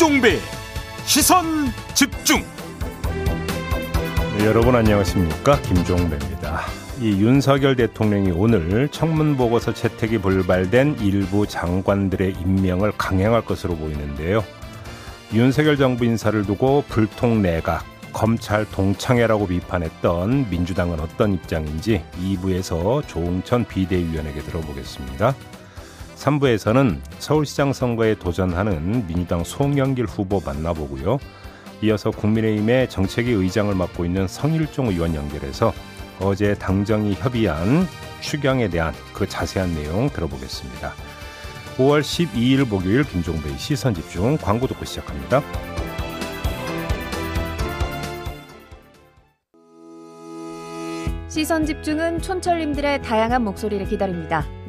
김종배 시선 집중 네, 여러분 안녕하십니까 김종배입니다. 이 윤석열 대통령이 오늘 청문 보고서 채택이 불발된 일부 장관들의 임명을 강행할 것으로 보이는데요. 윤석열 정부 인사를 두고 불통 내각, 검찰 동창회라고 비판했던 민주당은 어떤 입장인지 2부에서 조웅천 비대위원에게 들어보겠습니다. 3부에서는 서울시장 선거에 도전하는 민주당 송영길 후보 만나보고요. 이어서 국민의힘의 정책위 의장을 맡고 있는 성일종 의원 연결해서 어제 당정이 협의한 추경에 대한 그 자세한 내용 들어보겠습니다. 5월 12일 목요일 김종배의 시선 집중 광고 듣고 시작합니다. 시선 집중은 촌철님들의 다양한 목소리를 기다립니다.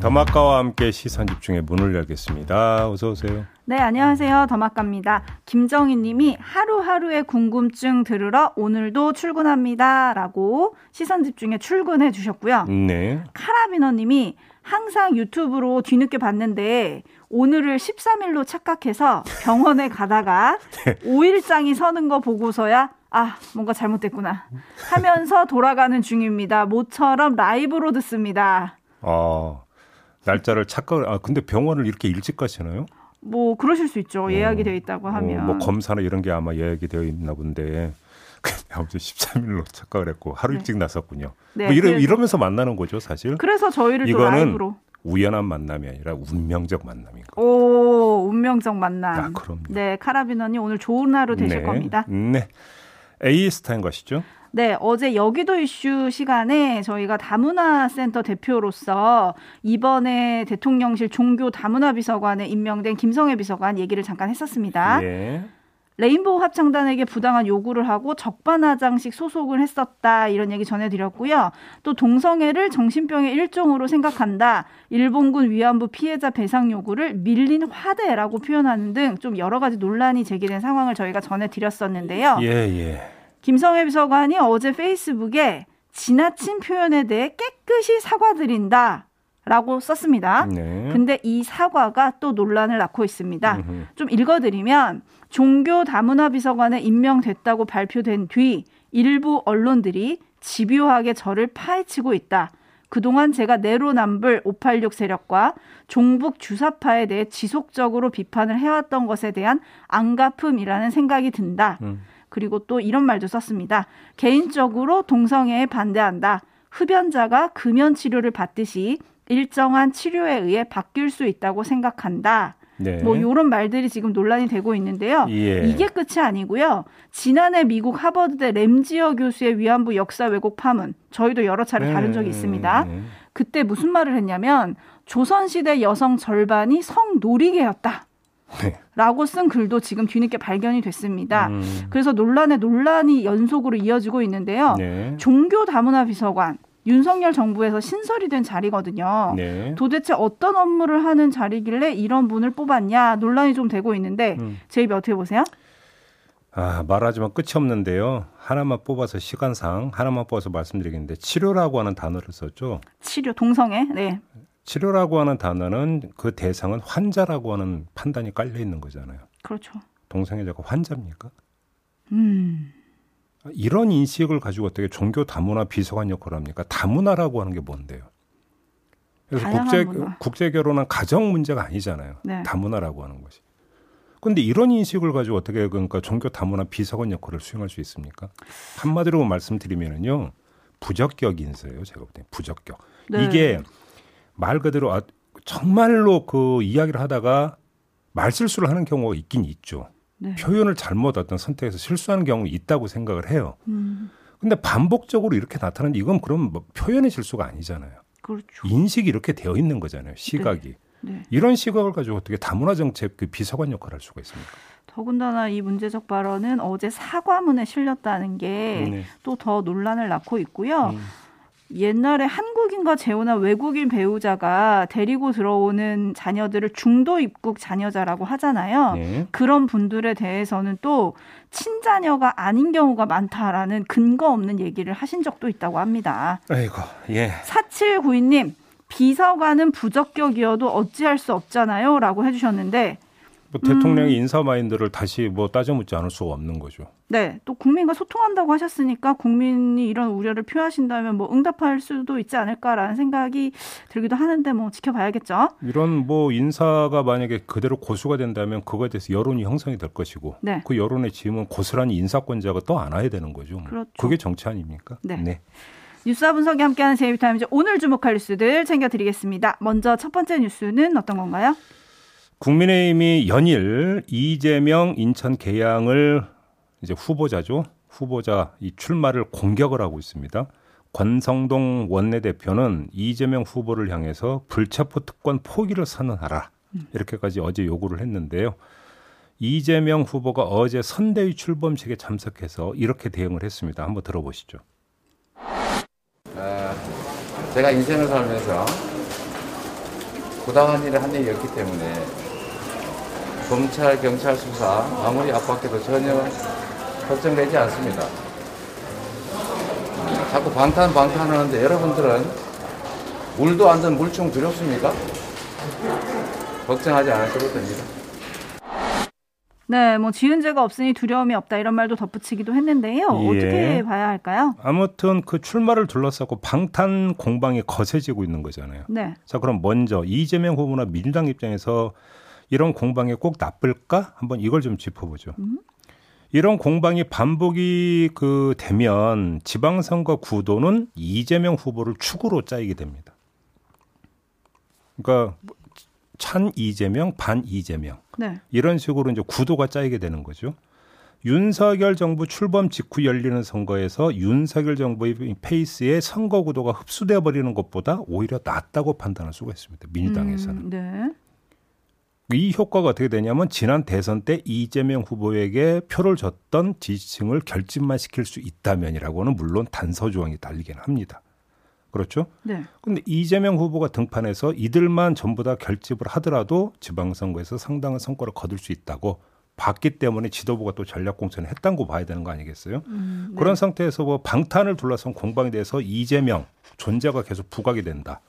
더마카와 함께 시선 집중의 문을 열겠습니다. 어서 오세요. 네, 안녕하세요. 더마카입니다. 김정희 님이 하루하루의 궁금증 들으러 오늘도 출근합니다. 라고 시선 집중에 출근해 주셨고요. 네. 카라비너 님이 항상 유튜브로 뒤늦게 봤는데 오늘을 13일로 착각해서 병원에 가다가 네. 5일장이 서는 거 보고서야 아, 뭔가 잘못됐구나. 하면서 돌아가는 중입니다. 모처럼 라이브로 듣습니다. 아, 날짜를 착각, 아, 근데 병원을 이렇게 일찍 가시나요? 뭐, 그러실 수 있죠. 예약이 어, 되어 있다고 하면. 어, 뭐, 검사나 이런 게 아마 예약이 되어 있나 본데. 아무튼 13일로 착각을 했고 하루 네. 일찍 나섰군요. 네, 뭐 이러, 이러면서 만나는 거죠, 사실. 그래서 저희를 이거는. 우연한 만남이 아니라 운명적 만남인 거. 오, 운명적 만남. 아, 그럼. 네, 카라비너님 오늘 좋은 하루 되실 네, 겁니다. 네. A 스타인 것이죠? 네, 어제 여기도 이슈 시간에 저희가 다문화 센터 대표로서 이번에 대통령실 종교 다문화 비서관에 임명된 김성회 비서관 얘기를 잠깐 했었습니다. 예. 레인보우 합창단에게 부당한 요구를 하고 적반하장식 소송을 했었다 이런 얘기 전해드렸고요. 또 동성애를 정신병의 일종으로 생각한다. 일본군 위안부 피해자 배상 요구를 밀린 화대라고 표현하는 등 좀 여러 가지 논란이 제기된 상황을 저희가 전해드렸었는데요. 예 예. 김성애 비서관이 어제 페이스북에 지나친 표현에 대해 깨끗이 사과드린다. 라고 썼습니다. 네. 근데 이 사과가 또 논란을 낳고 있습니다. 음흠. 좀 읽어드리면 종교 다문화 비서관에 임명됐다고 발표된 뒤 일부 언론들이 집요하게 저를 파헤치고 있다. 그동안 제가 내로남불 586 세력과 종북 주사파에 대해 지속적으로 비판을 해왔던 것에 대한 안가품이라는 생각이 든다. 음. 그리고 또 이런 말도 썼습니다. 개인적으로 동성애에 반대한다. 흡연자가 금연 치료를 받듯이 일정한 치료에 의해 바뀔 수 있다고 생각한다. 네. 뭐 이런 말들이 지금 논란이 되고 있는데요. 예. 이게 끝이 아니고요. 지난해 미국 하버드대 램지어 교수의 위안부 역사 왜곡 파문 저희도 여러 차례 다룬 적이 있습니다. 네. 그때 무슨 말을 했냐면 조선시대 여성 절반이 성놀이개였다. 네. 라고 쓴 글도 지금 뒤늦게 발견이 됐습니다. 음. 그래서 논란에 논란이 연속으로 이어지고 있는데요. 네. 종교 다문화 비서관 윤석열 정부에서 신설이 된 자리거든요. 네. 도대체 어떤 업무를 하는 자리길래 이런 분을 뽑았냐 논란이 좀 되고 있는데 음. 제입이 어떻게 보세요? 아, 말하지만 끝이 없는데요. 하나만 뽑아서 시간상 하나만 뽑아서 말씀드리겠는데 치료라고 하는 단어를 썼죠. 치료 동성애. 네. 치료라고 하는 단어는 그 대상은 환자라고 하는 판단이 깔려 있는 거잖아요. 그렇죠. 동성애자가 환자입니까? 음. 이런 인식을 가지고 어떻게 종교 다문화 비서관 역할을 합니까? 다문화라고 하는 게 뭔데요? 그래서 국제 문화. 국제 결혼은 가정 문제가 아니잖아요. 네. 다문화라고 하는 것이. 근데 이런 인식을 가지고 어떻게 그러니까 종교 다문화 비서관 역할을 수행할 수 있습니까? 한마디로 말씀드리면은요. 부적격 인사예요. 제가 볼 때 부적격. 네. 이게 말 그대로 아, 정말로 그 이야기를 하다가 말실수를 하는 경우가 있긴 있죠. 네. 표현을 잘못 어떤 선택해서 실수하는 경우 있다고 생각을 해요. 음. 근데 반복적으로 이렇게 나타나는 이건 그럼 뭐 표현의 실수가 아니잖아요. 그렇죠. 인식이 이렇게 되어 있는 거잖아요. 시각이. 네. 네. 이런 시각을 가지고 어떻게 다문화 정책 그 비서관 역할을 할 수가 있습니까? 더군다나 이 문제적 발언은 어제 사과문에 실렸다는 게 또더 네. 논란을 낳고 있고요. 음. 옛날에 한국인과 재혼한 외국인 배우자가 데리고 들어오는 자녀들을 중도 입국 자녀자라고 하잖아요. 네. 그런 분들에 대해서는 또 친자녀가 아닌 경우가 많다라는 근거 없는 얘기를 하신 적도 있다고 합니다. 아이고, 예. 4792님, 비서관은 부적격이어도 어찌할 수 없잖아요. 라고 해주셨는데, 뭐 대통령의 음. 인사 마인드를 다시 뭐 따져 묻지 않을 수가 없는 거죠. 네, 또 국민과 소통한다고 하셨으니까 국민이 이런 우려를 표하신다면 뭐 응답할 수도 있지 않을까라는 생각이 들기도 하는데 뭐 지켜봐야겠죠. 이런 뭐 인사가 만약에 그대로 고수가 된다면 그거에 대해서 여론이 형성이 될 것이고 네. 그 여론의 짐은 고스란히 인사권자가 또 안아야 되는 거죠. 그렇죠. 그게 정치 아닙니까? 네. 네. 뉴스와 분석이 함께하는 제이비타임즈 오늘 주목할 뉴스들 챙겨드리겠습니다. 먼저 첫 번째 뉴스는 어떤 건가요? 국민의힘이 연일 이재명 인천 개항을 이제 후보자죠. 후보자 이 출마를 공격을 하고 있습니다. 권성동 원내대표는 이재명 후보를 향해서 불체포 특권 포기를 선언하라. 이렇게까지 어제 요구를 했는데요. 이재명 후보가 어제 선대위 출범식에 참석해서 이렇게 대응을 했습니다. 한번 들어보시죠. 아, 제가 인생을 살면서 부당한 일을 한 일이 없기 때문에 검찰, 경찰 수사 아무리 압박해도 전혀 걱정되지 않습니다. 자꾸 방탄 방탄 하는데 여러분들은 물도 안 든 물총 두렵습니까? 걱정하지 않으셔도 됩니다. 네, 뭐 지은 죄가 없으니 두려움이 없다 이런 말도 덧붙이기도 했는데요. 예. 어떻게 봐야 할까요? 아무튼 그 출마를 둘러싸고 방탄 공방이 거세지고 있는 거잖아요. 네. 자, 그럼 먼저 이재명 후보나 민주당 입장에서 이런 공방이 꼭 나쁠까? 한번 이걸 좀 짚어보죠. 음? 이런 공방이 반복이 그 되면 지방선거 구도는 이재명 후보를 축으로 짜이게 됩니다. 그러니까 찬 이재명, 반 이재명 네. 이런 식으로 이제 구도가 짜이게 되는 거죠. 윤석열 정부 출범 직후 열리는 선거에서 윤석열 정부의 페이스에 선거 구도가 흡수되어 버리는 것보다 오히려 낫다고 판단할 수가 있습니다. 민주당에서는. 음, 네. 이 효과가 어떻게 되냐면 지난 대선 때 이재명 후보에게 표를 줬던 지지층을 결집만 시킬 수 있다면이라고는 물론 단서 조항이 달리긴 합니다. 그렇죠? 네. 근데 이재명 후보가 등판해서 이들만 전부 다 결집을 하더라도 지방선거에서 상당한 성과를 거둘 수 있다고 봤기 때문에 지도부가 또 전략 공천을 했다는 거 봐야 되는 거 아니겠어요? 음, 네. 그런 상태에서 뭐 방탄을 둘러싼 공방에 대해서 이재명 존재가 계속 부각이 된다.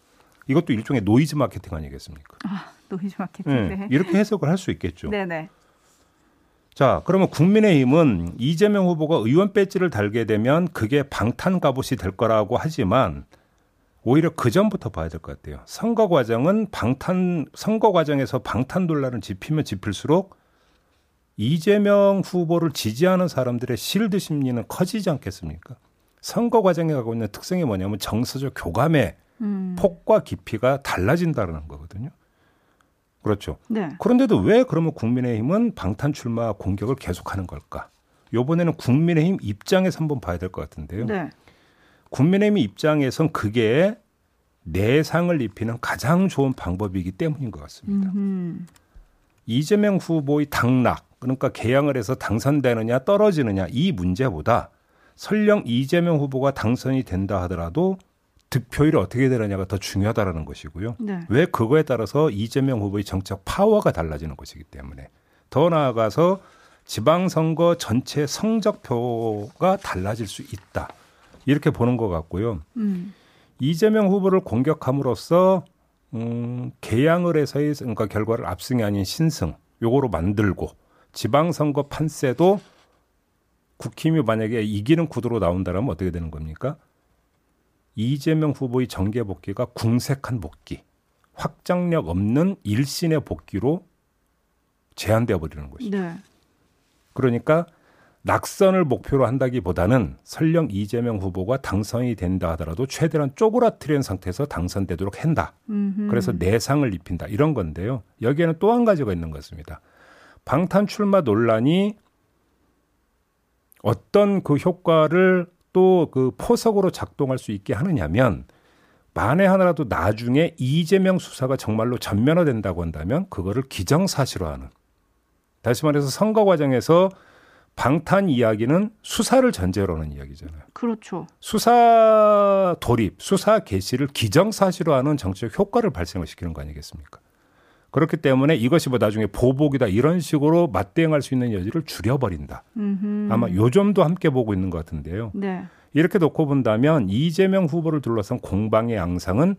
이것도 일종의 노이즈 마케팅 아니겠습니까? 아, 노이즈 마케팅. 네. 이렇게 해석을 할 수 있겠죠. 네네. 자, 그러면 국민의힘은 이재명 후보가 의원 배지를 달게 되면 그게 방탄 갑옷이 될 거라고 하지만 오히려 그 전부터 봐야 될 것 같아요. 선거 과정은 방탄 선거 과정에서 방탄 논란을 지피면 지필수록 이재명 후보를 지지하는 사람들의 실드 심리는 커지지 않겠습니까? 선거 과정에 가고 있는 특성이 뭐냐면 정서적 교감에 음. 폭과 깊이가 달라진다는 거거든요. 그렇죠. 네. 그런데도 왜 그러면 국민의힘은 방탄 출마 공격을 계속하는 걸까? 요번에는 국민의힘 입장에서 한번 봐야 될 것 같은데요. 네. 국민의힘 입장에선 그게 내상을 입히는 가장 좋은 방법이기 때문인 것 같습니다. 음흠. 이재명 후보의 당락, 그러니까 개항을 해서 당선되느냐 떨어지느냐 이 문제보다 설령 이재명 후보가 당선이 된다 하더라도 득표율이 어떻게 되느냐가 더 중요하다라는 것이고요. 네. 왜 그거에 따라서 이재명 후보의 정책 파워가 달라지는 것이기 때문에 더 나아가서 지방선거 전체 성적표가 달라질 수 있다. 이렇게 보는 것 같고요. 음. 이재명 후보를 공격함으로써 음, 개양을 해서의 그러니까 결과를 압승이 아닌 신승 요거로 만들고 지방선거 판세도 국힘이 만약에 이기는 구도로 나온다면 어떻게 되는 겁니까? 이재명 후보의 정계 복귀가 궁색한 복귀, 확장력 없는 일신의 복귀로 제한되어 버리는 것이죠. 네. 그러니까 낙선을 목표로 한다기보다는 설령 이재명 후보가 당선이 된다 하더라도 최대한 쪼그라뜨린 상태에서 당선되도록 한다. 음흠. 그래서 내상을 입힌다. 이런 건데요. 여기에는 또 한 가지가 있는 것입니다. 방탄 출마 논란이 어떤 그 효과를 또 그 포석으로 작동할 수 있게 하느냐면 만에 하나라도 나중에 이재명 수사가 정말로 전면화된다고 한다면 그거를 기정사실화하는 다시 말해서 선거 과정에서 방탄 이야기는 수사를 전제로 하는 이야기잖아요. 그렇죠. 수사 돌입, 수사 개시를 기정사실화하는 정치적 효과를 발생을 시키는 거 아니겠습니까? 그렇기 때문에 이것이 뭐 나중에 보복이다 이런 식으로 맞대응할 수 있는 여지를 줄여버린다. 음흠. 아마 요 점도 함께 보고 있는 것 같은데요. 네. 이렇게 놓고 본다면 이재명 후보를 둘러싼 공방의 양상은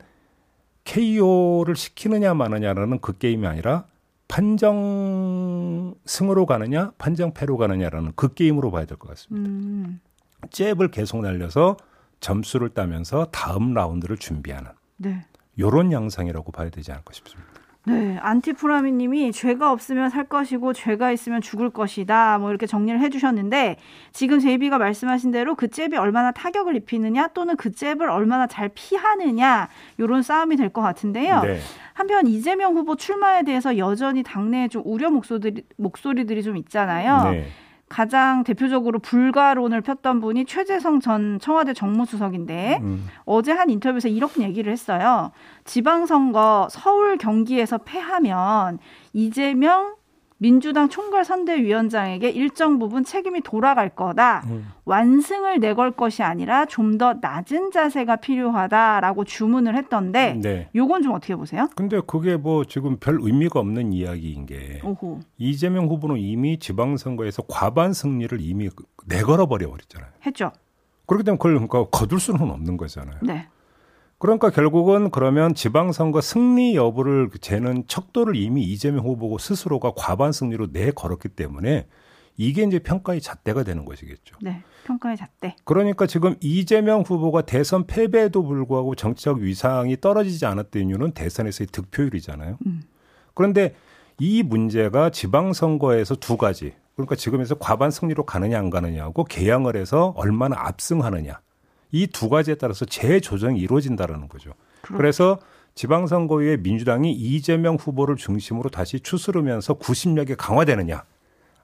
KO를 시키느냐 마느냐라는 그 게임이 아니라 판정 승으로 가느냐 판정 패로 가느냐라는 그 게임으로 봐야 될 것 같습니다. 음. 잽을 계속 날려서 점수를 따면서 다음 라운드를 준비하는 네. 이런 양상이라고 봐야 되지 않을까 싶습니다. 네, 안티프라미 님이 죄가 없으면 살 것이고 죄가 있으면 죽을 것이다. 뭐 이렇게 정리를 해 주셨는데 지금 제이비가 말씀하신 대로 그 잽이 얼마나 타격을 입히느냐 또는 그 잽을 얼마나 잘 피하느냐 이런 싸움이 될 것 같은데요. 네. 한편 이재명 후보 출마에 대해서 여전히 당내에 좀 우려 목소리들이, 목소리들이 좀 있잖아요. 네. 가장 대표적으로 불가론을 폈던 분이 최재성 전 청와대 정무수석인데 음. 어제 한 인터뷰에서 이렇게 얘기를 했어요. 지방선거 서울 경기에서 패하면 이재명 민주당 총괄 선대위원장에게 일정 부분 책임이 돌아갈 거다. 음. 완승을 내걸 것이 아니라 좀 더 낮은 자세가 필요하다라고 주문을 했던데 네. 요건 좀 어떻게 보세요? 근데 그게 뭐 지금 별 의미가 없는 이야기인 게 오호. 이재명 후보는 이미 지방선거에서 과반 승리를 이미 내걸어 버려 버렸잖아요. 했죠. 그렇기 때문에 그걸 그러니까 거둘 수는 없는 거잖아요. 네. 그러니까 결국은 그러면 지방선거 승리 여부를 재는 척도를 이미 이재명 후보 스스로가 과반 승리로 내 걸었기 때문에 이게 이제 평가의 잣대가 되는 것이겠죠. 네, 평가의 잣대. 그러니까 지금 이재명 후보가 대선 패배에도 불구하고 정치적 위상이 떨어지지 않았던 이유는 대선에서의 득표율이잖아요. 음. 그런데 이 문제가 지방선거에서 두 가지. 그러니까 지금에서 과반 승리로 가느냐 안 가느냐하고 개항을 해서 얼마나 압승하느냐. 이 두 가지에 따라서 재조정이 이루어진다라는 거죠. 그렇죠. 그래서 지방선거에 민주당이 이재명 후보를 중심으로 다시 추스르면서 구심력이 강화되느냐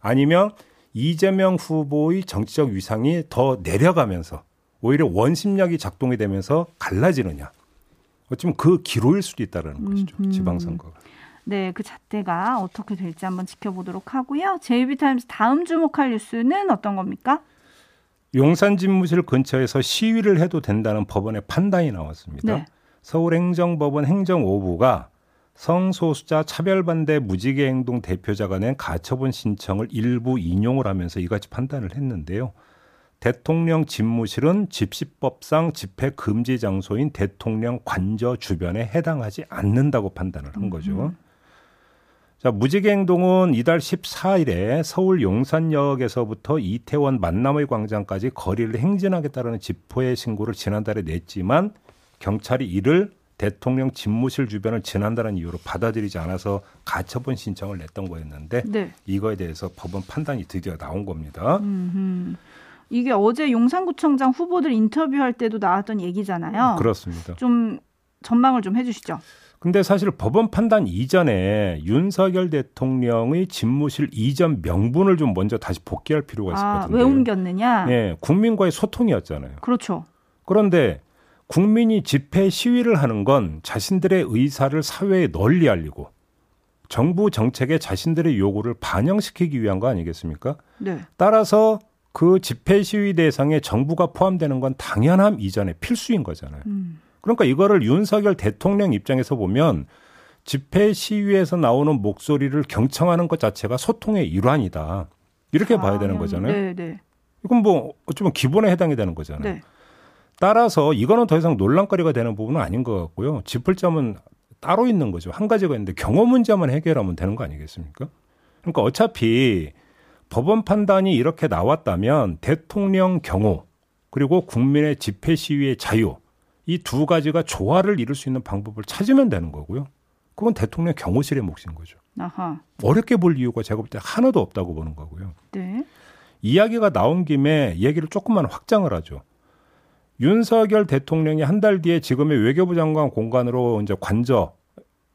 아니면 이재명 후보의 정치적 위상이 더 내려가면서 오히려 원심력이 작동이 되면서 갈라지느냐 어쩌면 그 기로일 수도 있다라는 것이죠. 지방선거가. 네, 그 잣대가 어떻게 될지 한번 지켜보도록 하고요. 제이비타임스 다음 주목할 뉴스는 어떤 겁니까? 용산 집무실 근처에서 시위를 해도 된다는 법원의 판단이 나왔습니다. 네. 서울행정법원 행정 5부가 성소수자 차별반대 무지개 행동 대표자가 낸 가처분 신청을 일부 인용을 하면서 이같이 판단을 했는데요. 대통령 집무실은 집시법상 집회 금지 장소인 대통령 관저 주변에 해당하지 않는다고 판단을 한 거죠. 음. 자, 무지개 행동은 이달 14일에 서울 용산역에서부터 이태원 만남의 광장까지 거리를 행진하겠다는 집회 신고를 지난달에 냈지만 경찰이 이를 대통령 집무실 주변을 지난다는 이유로 받아들이지 않아서 가처분 신청을 냈던 거였는데 네. 이거에 대해서 법원 판단이 드디어 나온 겁니다. 음흠. 이게 어제 용산구청장 후보들 인터뷰할 때도 나왔던 얘기잖아요. 그렇습니다. 좀 전망을 좀 해주시죠. 근데 사실 법원 판단 이전에 윤석열 대통령의 집무실 이전 명분을 좀 먼저 다시 복귀할 필요가 있을 아, 것 같은데. 왜 옮겼느냐? 예, 국민과의 소통이었잖아요. 그렇죠. 그런데 국민이 집회 시위를 하는 건 자신들의 의사를 사회에 널리 알리고 정부 정책에 자신들의 요구를 반영시키기 위한 거 아니겠습니까? 네. 따라서 그 집회 시위 대상에 정부가 포함되는 건 당연함 이전에 필수인 거잖아요. 음. 그러니까 이거를 윤석열 대통령 입장에서 보면 집회 시위에서 나오는 목소리를 경청하는 것 자체가 소통의 일환이다. 이렇게 아, 봐야 되는 거잖아요. 네, 네. 이건 뭐 어쩌면 기본에 해당이 되는 거잖아요. 네. 따라서 이거는 더 이상 논란거리가 되는 부분은 아닌 것 같고요. 짚을 점은 따로 있는 거죠. 한 가지가 있는데 경호 문제만 해결하면 되는 거 아니겠습니까? 그러니까 어차피 법원 판단이 이렇게 나왔다면 대통령 경호 그리고 국민의 집회 시위의 자유 이 두 가지가 조화를 이룰 수 있는 방법을 찾으면 되는 거고요. 그건 대통령 경호실의 몫인 거죠. 아하. 어렵게 볼 이유가 제가 볼 때 하나도 없다고 보는 거고요. 네. 이야기가 나온 김에 얘기를 조금만 확장을 하죠. 윤석열 대통령이 한 달 뒤에 지금의 외교부 장관 공간으로 이제 관저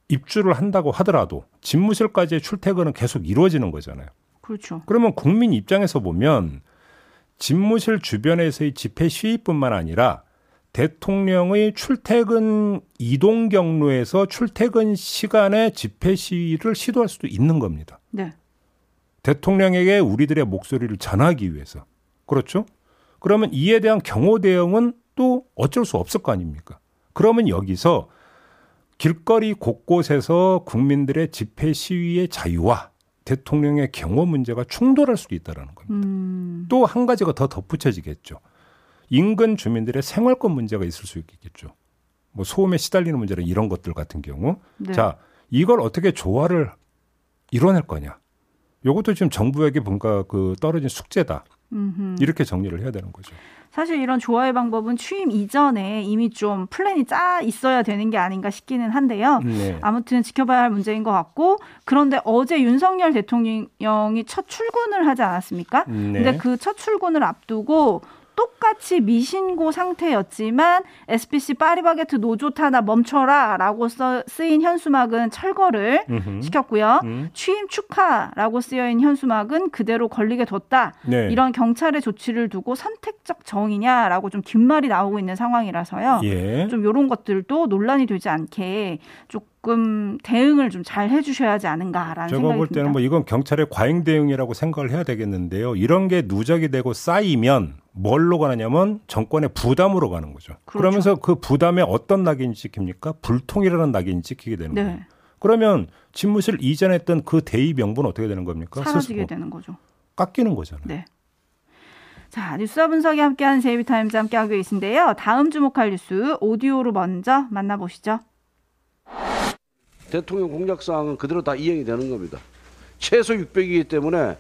입주를 한다고 하더라도 집무실까지의 출퇴근은 계속 이루어지는 거잖아요. 그렇죠. 그러면 국민 입장에서 보면 집무실 주변에서의 집회 시위뿐만 아니라 대통령의 출퇴근 이동 경로에서 출퇴근 시간에 집회 시위를 시도할 수도 있는 겁니다. 네. 대통령에게 우리들의 목소리를 전하기 위해서. 그렇죠? 그러면 이에 대한 경호 대응은 또 어쩔 수 없을 거 아닙니까? 그러면 여기서 길거리 곳곳에서 국민들의 집회 시위의 자유와 대통령의 경호 문제가 충돌할 수도 있다라는 겁니다. 음. 또한 가지가 더 덧붙여지겠죠. 인근 주민들의 생활권 문제가 있을 수 있겠죠. 뭐 소음에 시달리는 문제는 이런 것들 같은 경우. 네. 자, 이걸 어떻게 조화를 이뤄낼 거냐. 요것도 지금 정부에게 뭔가 그 떨어진 숙제다. 음흠. 이렇게 정리를 해야 되는 거죠. 사실 이런 조화의 방법은 취임 이전에 이미 좀 플랜이 짜 있어야 되는 게 아닌가 싶기는 한데요. 네. 아무튼 지켜봐야 할 문제인 것 같고 그런데 어제 윤석열 대통령이 첫 출근을 하지 않았습니까? 네. 근데 그 첫 출근을 앞두고 똑같이 미신고 상태였지만 SPC 파리바게트 노조 타나 멈춰라라고 써, 쓰인 현수막은 철거를 음흠. 시켰고요. 음. 취임 축하라고 쓰여있는 현수막은 그대로 걸리게 뒀다. 네. 이런 경찰의 조치를 두고 선택적 정의냐라고 좀 긴 말이 나오고 있는 상황이라서요. 예. 좀 이런 것들도 논란이 되지 않게 좀 조금 대응을 좀 잘 해주셔야 하지 않은가라는 제가 생각이 볼 때는 뭐 이건 경찰의 과잉 대응이라고 생각을 해야 되겠는데요. 이런 게 누적이 되고 쌓이면 뭘로 가느냐면 정권의 부담으로 가는 거죠. 그렇죠. 그러면서그 부담에 어떤 낙인이 찍힙니까? 불통이라는 낙인이 찍히게 되는 네. 거예요. 그러면 집무실 이전했던 그 대의 명분은 어떻게 되는 겁니까? 사라지게 스스로. 되는 거죠. 깎이는 거잖아요. 네. 자, 뉴스와 분석이 함께하는 JB TIMES 함께하고 계신데요. 다음 주목할 뉴스 오디오로 먼저 만나보시죠. 대통령 공약사항은 그대로 다 이행이 되는 겁니다. 최소 600이기 때문에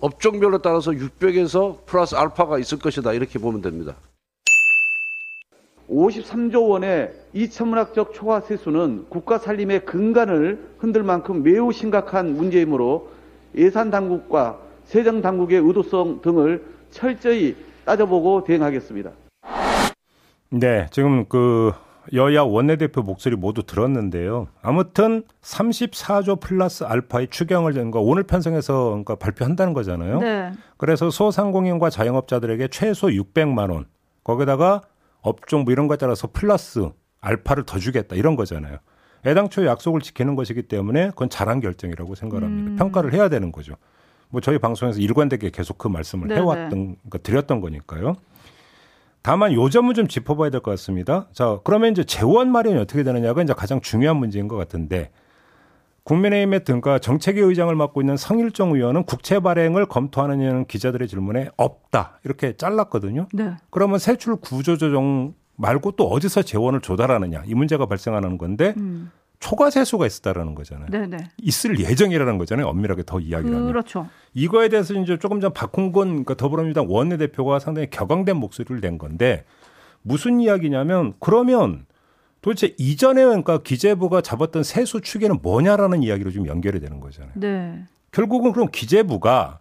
업종별로 따라서 600에서 플러스 알파가 있을 것이다 이렇게 보면 됩니다. 53조 원의 2천문학적 초과 세수는 국가 살림의 근간을 흔들 만큼 매우 심각한 문제이므로 예산 당국과 세정 당국의 의도성 등을 철저히 따져보고 대응하겠습니다. 네, 지금 그 여야 원내대표 목소리 모두 들었는데요. 아무튼 34조 플러스 알파의 추경을 된거 오늘 편성해서 그러니까 발표한다는 거잖아요. 네. 그래서 소상공인과 자영업자들에게 최소 600만 원 거기다가 업종 뭐 이런 거 따라서 플러스 알파를 더 주겠다 이런 거잖아요. 애당초 약속을 지키는 것이기 때문에 그건 잘한 결정이라고 생각합니다. 음. 평가를 해야 되는 거죠. 뭐 저희 방송에서 일관되게 계속 그 말씀을 네네. 해왔던 그러니까 드렸던 거니까요. 다만 요 점은 좀 짚어봐야 될 것 같습니다. 자, 그러면 이제 재원 마련이 어떻게 되느냐가 이제 가장 중요한 문제인 것 같은데 국민의힘의 등과 정책위 의장을 맡고 있는 성일종 의원은 국채 발행을 검토하느냐는 기자들의 질문에 없다 이렇게 잘랐거든요. 네. 그러면 세출 구조 조정 말고 또 어디서 재원을 조달하느냐 이 문제가 발생하는 건데 음. 초과 세수가 있었다라는 거잖아요. 네네. 있을 예정이라는 거잖아요. 엄밀하게 더 이야기를 하면. 그렇죠. 이거에 대해서 이제 조금 전 박홍근 그러니까 더불어민주당 원내대표가 상당히 격앙된 목소리를 낸 건데 무슨 이야기냐면 그러면 도대체 이전에 그러니까 기재부가 잡았던 세수 추계는 뭐냐라는 이야기로 좀 연결이 되는 거잖아요. 네. 결국은 그럼 기재부가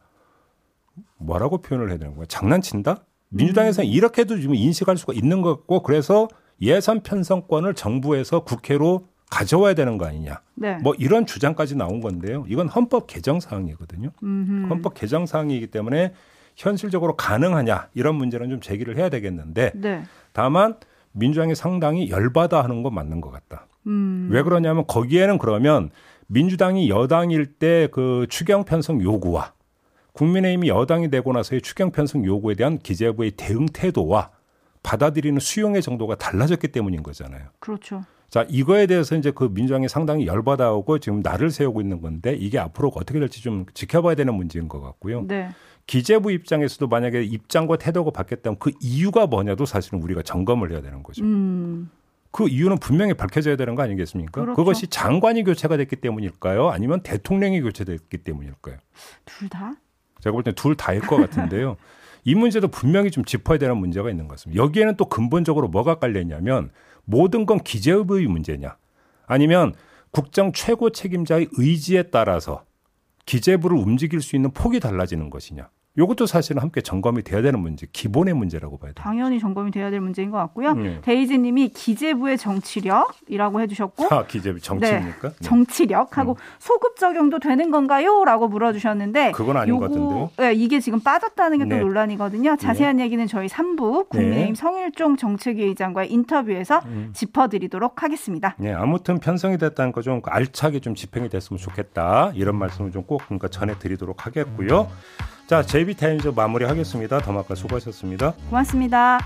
뭐라고 표현을 해야 되는 거야? 장난친다? 민주당에서는 음. 이렇게도 좀 인식할 수가 있는 것 같고 그래서 예산 편성권을 정부에서 국회로 가져와야 되는 거 아니냐. 네. 뭐 이런 주장까지 나온 건데요. 이건 헌법 개정 사항이거든요. 음흠. 헌법 개정 사항이기 때문에 현실적으로 가능하냐 이런 문제는 좀 제기를 해야 되겠는데 네. 다만 민주당이 상당히 열받아 하는 건 맞는 것 같다. 음. 왜 그러냐면 거기에는 그러면 민주당이 여당일 때 그 추경 편성 요구와 국민의힘이 여당이 되고 나서의 추경 편성 요구에 대한 기재부의 대응 태도와 받아들이는 수용의 정도가 달라졌기 때문인 거잖아요. 그렇죠. 자, 이거에 대해서 이제 그 민주당이 상당히 열받아 오고 지금 날을 세우고 있는 건데 이게 앞으로 어떻게 될지 좀 지켜봐야 되는 문제인 것 같고요. 네. 기재부 입장에서도 만약에 입장과 태도가 바뀌었다면 그 이유가 뭐냐도 사실은 우리가 점검을 해야 되는 거죠. 음. 그 이유는 분명히 밝혀져야 되는 거 아니겠습니까? 그렇죠. 그것이 장관이 교체가 됐기 때문일까요? 아니면 대통령이 교체됐기 때문일까요? 둘 다? 제가 볼 때는 둘 다일 것 같은데요. 이 문제도 분명히 좀 짚어야 되는 문제가 있는 것 같습니다. 여기에는 또 근본적으로 뭐가 깔려 있냐면 모든 건 기재부의 문제냐? 아니면 국정 최고 책임자의 의지에 따라서 기재부를 움직일 수 있는 폭이 달라지는 것이냐 이것도 사실은 함께 점검이 돼야 되는 문제, 기본의 문제라고 봐야 돼요. 당연히 점검이 돼야 될 문제인 것 같고요. 네. 데이지님이 기재부의 정치력이라고 해주셨고, 아 기재부 정치입니까? 네. 네. 정치력하고 음. 소급 적용도 되는 건가요?라고 물어주셨는데, 그건 아닌 요거, 것 같은데요. 네, 이게 지금 빠졌다는 게또 네. 논란이거든요. 자세한 네. 얘기는 저희 3부 국민의힘 네. 성일종 정책위 의장과의 인터뷰에서 음. 짚어드리도록 하겠습니다. 네, 아무튼 편성이 됐다는 거 좀 알차게 좀 집행이 됐으면 좋겠다 이런 말씀을 좀 꼭 그러니까 전해드리도록 하겠고요. 자, JB타임즈 마무리하겠습니다. 더마카 수고하셨습니다. 고맙습니다.